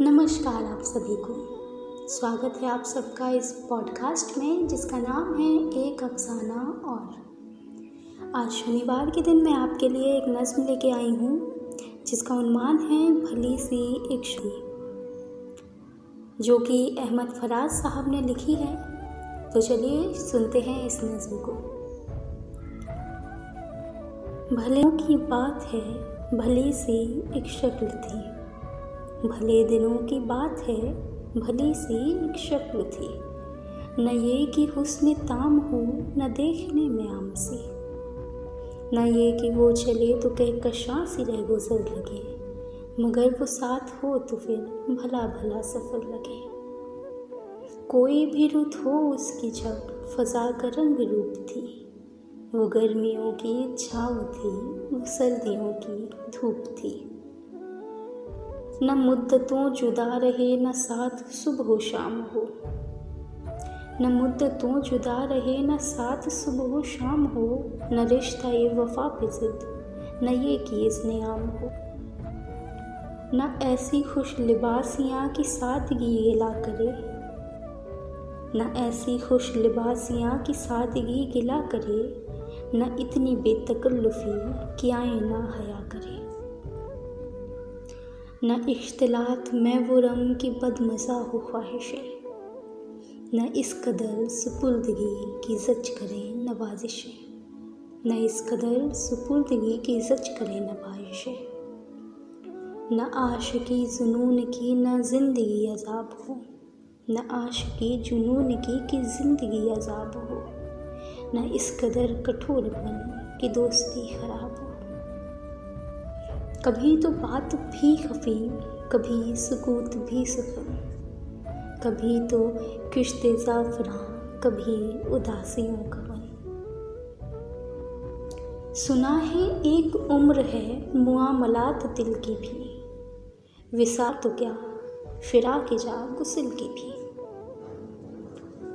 नमस्कार आप सभी को। स्वागत है आप सबका इस पॉडकास्ट में, जिसका नाम है एक अफसाना और। आज शनिवार के दिन मैं आपके लिए एक नज्म लेके आई हूँ, जिसका उन्मान है भली सी एक श्री जो कि अहमद फराज साहब ने लिखी है। तो चलिए सुनते हैं इस नज्म को। भले की बात है, भली सी एक शक्ल थी। भले दिनों की बात है, भली सी एक शक्ल थी न ये कि हुस्न ताम हो, न देखने में आम सी न ये कि वो चले तो कह कशा सी रह गुजर लगे। मगर वो साथ हो तो फिर भला भला सफ़र लगे। कोई भी रुत हो उसकी जब फजा का रंग रूप थी। वो गर्मियों की छाव थी, वो सर्दियों की धूप थी। न मुद्दतों जुदा रहे, न साथ सुबह हो शाम हो। न मुद्दतों जुदा रहे, न साथ सुबह हो शाम हो। न रिश्ता ये वफा पे न ये कि इसने हो। न ऐसी खुश लिबासियाँ की सादगी गिला करे। न ऐसी खुश लिबासियाँ की सादगी गिला करे। न इतनी बेतकल्लुफ़ी कि आए ना हया करे। न इख्तलात में वो रंग की बदमज़ा हो ख्वाहिशें। न इस कदर सुपुर्दगी की जच करें नवाजिशें। न इस कदर सुपुर्दगी की जच करें नवाजिशें। न आशिकी जुनून की न ज़िंदगी अजाब हो। न आशिकी जुनून की कि ज़िंदगी अजाब हो। न इस कदर कठोरपन की दोस्ती ख़राब हो। कभी तो बात भी खफी कभी सुकूत भी सुखम कभी तो किश्ते जाफरा, कभी उदासियों का बन सुना है एक उम्र है मुआमलात दिल की भी। विसा तो क्या, फिरा के जा गुसल की भी।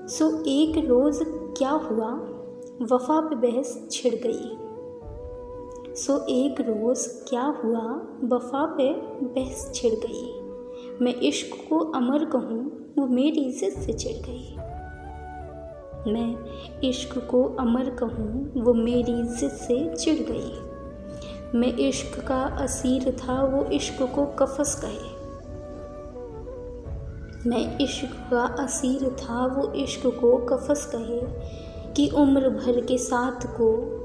सो एक रोज़ क्या हुआ, वफा पे बहस छिड़ गई। सो एक रोज़ क्या हुआ? वफा पे बहस छिड़ गई। मैं इश्क को अमर कहूँ, वो मेरी इज़्ज़त से चिढ़ गई। मैं इश्क को अमर कहूँ, वो मेरी इज़्ज़त से चिढ़ गई। मैं इश्क का असीर था, वो इश्क को कफस कहे मैं इश्क का असीर था, वो इश्क को कफस कहे कि उम्र भर के साथ को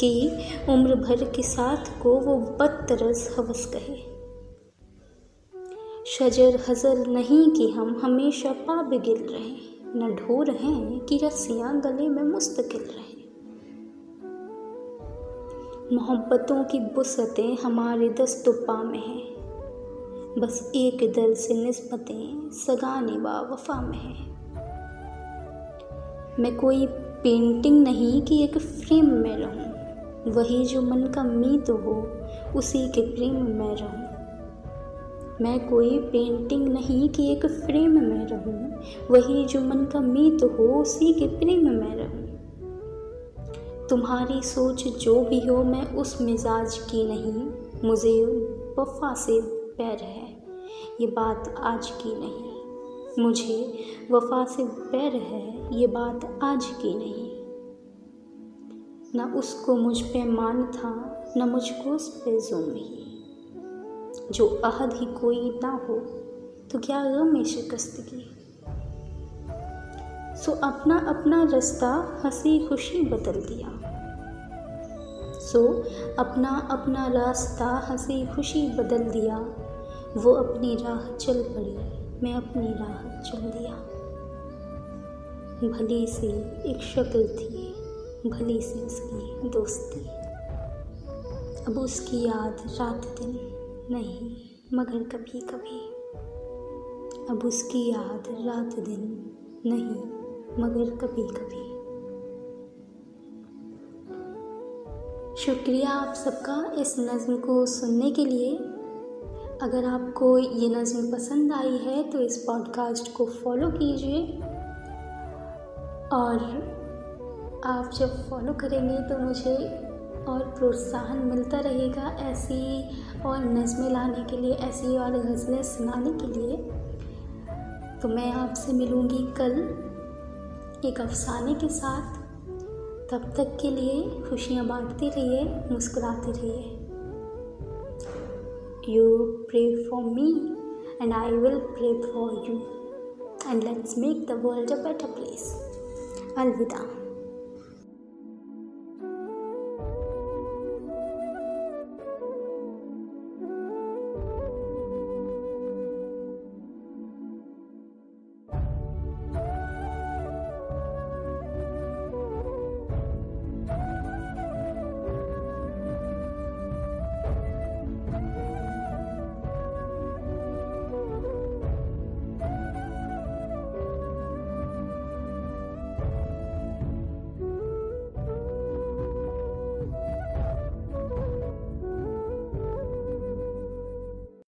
कि उम्र भर के साथ को वो बदतरस हवस कहे। शजर हजर नहीं कि हम हमेशा पा बिगिल रहे न ढोर हैं कि रस्सियाँ गले में मुस्तकिल रहे। मोहब्बतों की बुसतें हमारे दस्तुपा में हैं, बस एक दल से नस्बतें सगाने व वफा में हैं। मैं कोई पेंटिंग नहीं कि एक फ्रेम में रहूँ वही जो मन का मीत हो, उसी के प्रेम में रहूँ। मैं कोई पेंटिंग नहीं कि एक फ्रेम में रहूँ। वही जो मन का मीत हो, उसी के प्रेम में रहूँ। तुम्हारी सोच जो भी हो, मैं उस मिजाज की नहीं। मुझे वफा से पैर है, ये बात आज की नहीं। मुझे वफा से पैर है, ये बात आज की नहीं। न उसको मुझ पे मान था, न मुझको उस पे जुम ही। जो अहद ही कोई ना हो तो क्या गम शिकस्त की? सो अपना अपना रास्ता हँसी खुशी बदल दिया। सो अपना अपना रास्ता हँसी खुशी बदल दिया। वो अपनी राह चल पड़ी, मैं अपनी राह चल दिया भली सी एक शक्ल थी। भली से उसकी दोस्ती अब उसकी याद रात दिन नहीं, मगर कभी कभी अब उसकी याद रात दिन नहीं, मगर कभी कभी शुक्रिया आप सबका इस नज़म को सुनने के लिए। अगर आपको ये नज़म पसंद आई है तो इस पॉडकास्ट को फॉलो कीजिए। और आप जब फॉलो करेंगे तो मुझे और प्रोत्साहन मिलता रहेगा ऐसी और नज़में लाने के लिए, ऐसी और गज़लें सुनाने के लिए। तो मैं आपसे मिलूँगी कल एक अफसाने के साथ। तब तक के लिए खुशियाँ बांटते रहिए, मुस्कुराते रहिए। You pray for me and I will pray for you and let's make the world a better place अलविदा।